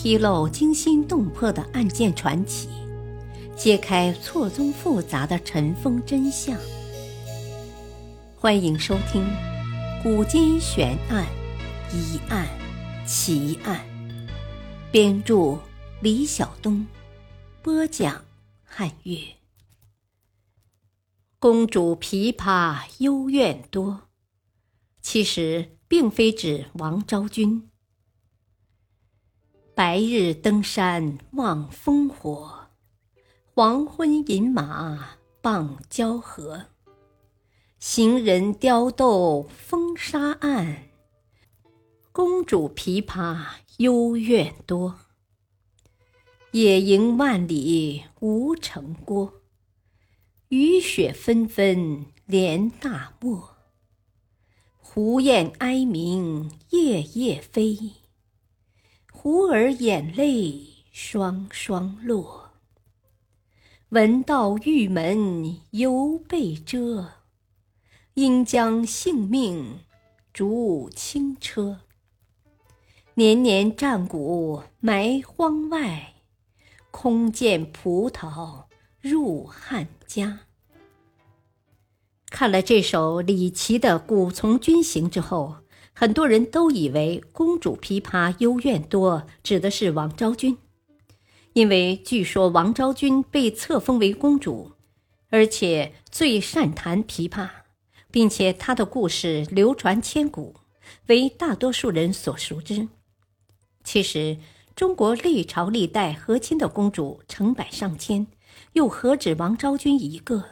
披露惊心动魄的案件传奇，揭开错综复杂的尘封真相。欢迎收听《古今悬案、疑案、奇案》，编著李晓东，播讲汉月。公主琵琶幽怨多，其实并非指王昭君。白日登山望烽火，黄昏饮马傍交河。行人刁斗风沙暗，公主琵琶幽怨多。野营万里无城郭，雨雪纷纷连大漠。胡雁哀鸣夜夜飞。胡儿眼泪双双落，闻道玉门犹被遮，应将性命逐轻车。年年战鼓埋荒外，空见葡萄入汉家。看了这首李琦的《古从军行》之后。很多人都以为“公主琵琶幽怨多”指的是王昭君，因为据说王昭君被册封为公主，而且最善弹琵琶，并且她的故事流传千古，为大多数人所熟知。其实，中国历朝历代和亲的公主成百上千，又何止王昭君一个？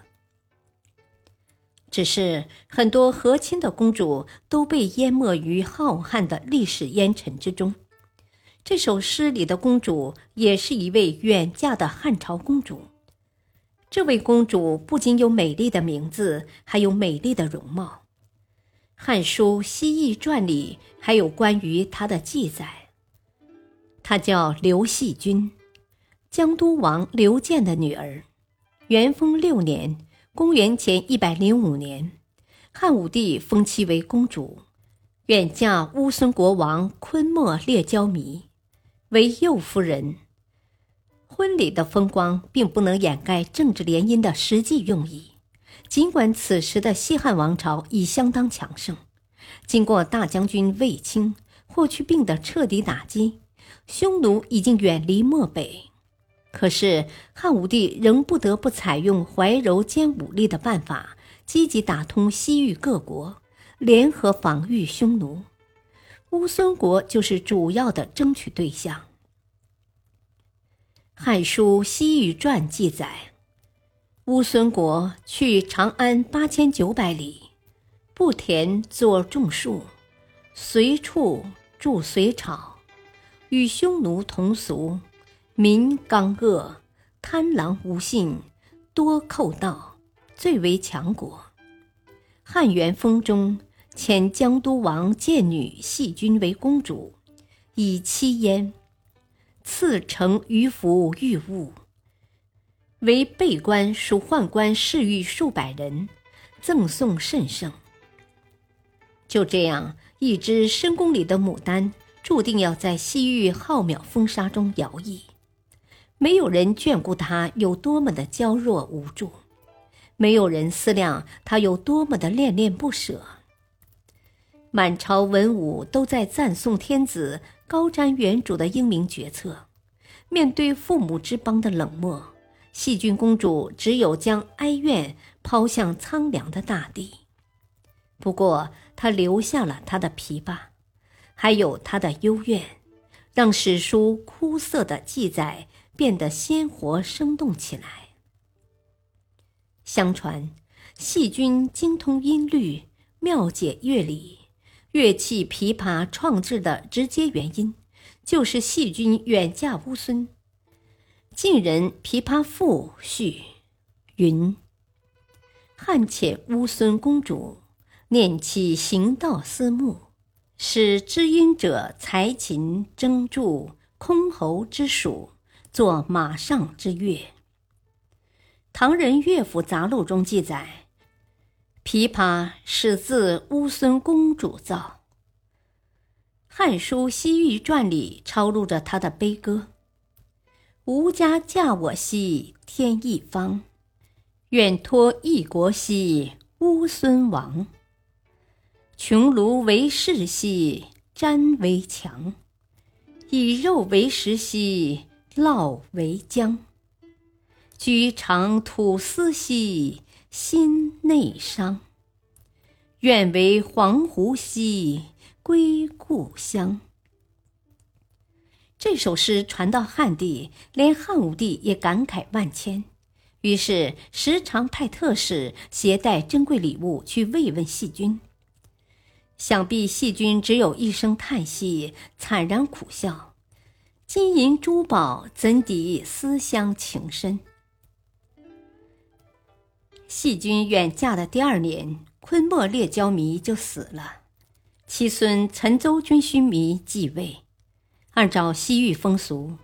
只是很多和亲的公主都被淹没于浩瀚的历史烟尘之中。这首诗里的公主也是一位远嫁的汉朝公主。这位公主不仅有美丽的名字，还有美丽的容貌。《汉书·西域传》里还有关于她的记载。她叫刘细君，江都王刘建的女儿。元丰六年。公元前一百零五年，汉武帝封其为公主，远嫁乌孙国王昆莫列焦弥为右夫人。婚礼的风光并不能掩盖政治联姻的实际用意。尽管此时的西汉王朝已相当强盛，经过大将军卫青、霍去病的彻底打击，匈奴已经远离漠北。可是汉武帝仍不得不采用怀柔兼武力的办法，积极打通西域各国，联合防御匈奴。乌孙国就是主要的争取对象。《汉书·西域传》记载，乌孙国去长安八千九百里，布田作种树，随处筑随草，与匈奴同俗。民刚恶，贪狼无信，多寇盗，最为强国。汉元丰中，遣江都王建女细君为公主，以妻焉。赐成于服御物，为备官属宦官侍御数百人，赠送甚盛。就这样，一只深宫里的牡丹，注定要在西域浩渺风沙中摇曳。没有人眷顾他有多么的娇弱无助，没有人思量他有多么的恋恋不舍。满朝文武都在赞颂天子高瞻远瞩的英明决策，面对父母之邦的冷漠，细君公主只有将哀怨抛向苍凉的大地。不过，她留下了她的琵琶，还有她的幽怨，让史书枯涩的记载。变得鲜活生动起来。相传，细菌精通音律，妙解乐理，乐器琵琶创制的直接原因，就是细菌远嫁乌孙。晋人《琵琶赋》序云：“汉遣乌孙公主，念其行道思慕，使知音者才琴征筑，箜篌之属。”作马上之乐。唐人乐府杂录中记载，琵琶始自乌孙公主造。汉书《西域传》里抄录着他的悲歌：“吾家嫁我兮天一方，愿托一国兮乌孙王。穷庐为室兮瞻为墙，以肉为食兮酪为浆。居长土思兮心内伤。愿为黄鹄兮归故乡。”这首诗传到汉地，连汉武帝也感慨万千，于是时常派特使携带珍贵礼物去慰问细君。想必细君只有一声叹息，惨然苦笑。金银珠宝怎抵思乡情深？细君远嫁的第二年，昆莫列焦弥就死了，其孙陈邹君须弥继位。按照西域风俗，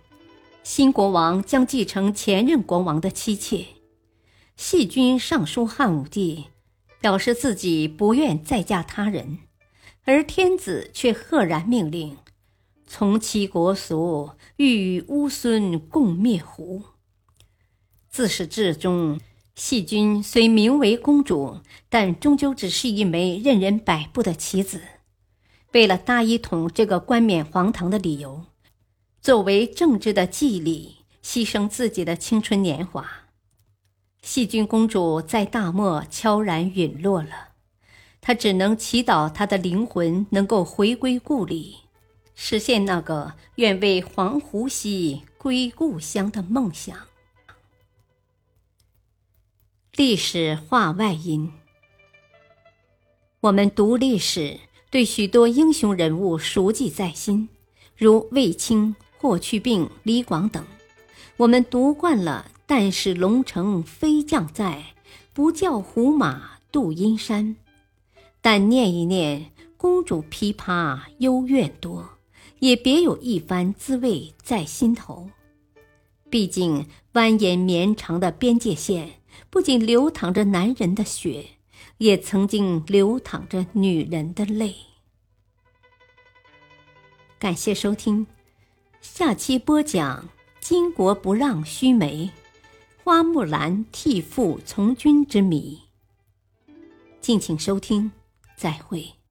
新国王将继承前任国王的妻妾。细君上书汉武帝，表示自己不愿再嫁他人。而天子却赫然命令：“从其国俗，欲与乌孙共灭胡。”自始至终，细君虽名为公主，但终究只是一枚任人摆布的棋子。为了大一统这个冠冕皇堂的理由，作为政治的祭礼，牺牲自己的青春年华。细君公主在大漠悄然陨落了。她只能祈祷她的灵魂能够回归故里，实现那个愿为黄鹄兮归故乡的梦想。历史话外音：我们读历史，对许多英雄人物熟记在心，如卫青、霍去病、李广等。我们读惯了“但使龙城飞将在，不教胡马度阴山”。但念一念，公主琵琶幽怨多，也别有一番滋味在心头。毕竟蜿蜒绵长的边界线，不仅流淌着男人的血，也曾经流淌着女人的泪。感谢收听，下期播讲“巾帼不让须眉，花木兰替父从军之谜”。敬请收听。再会。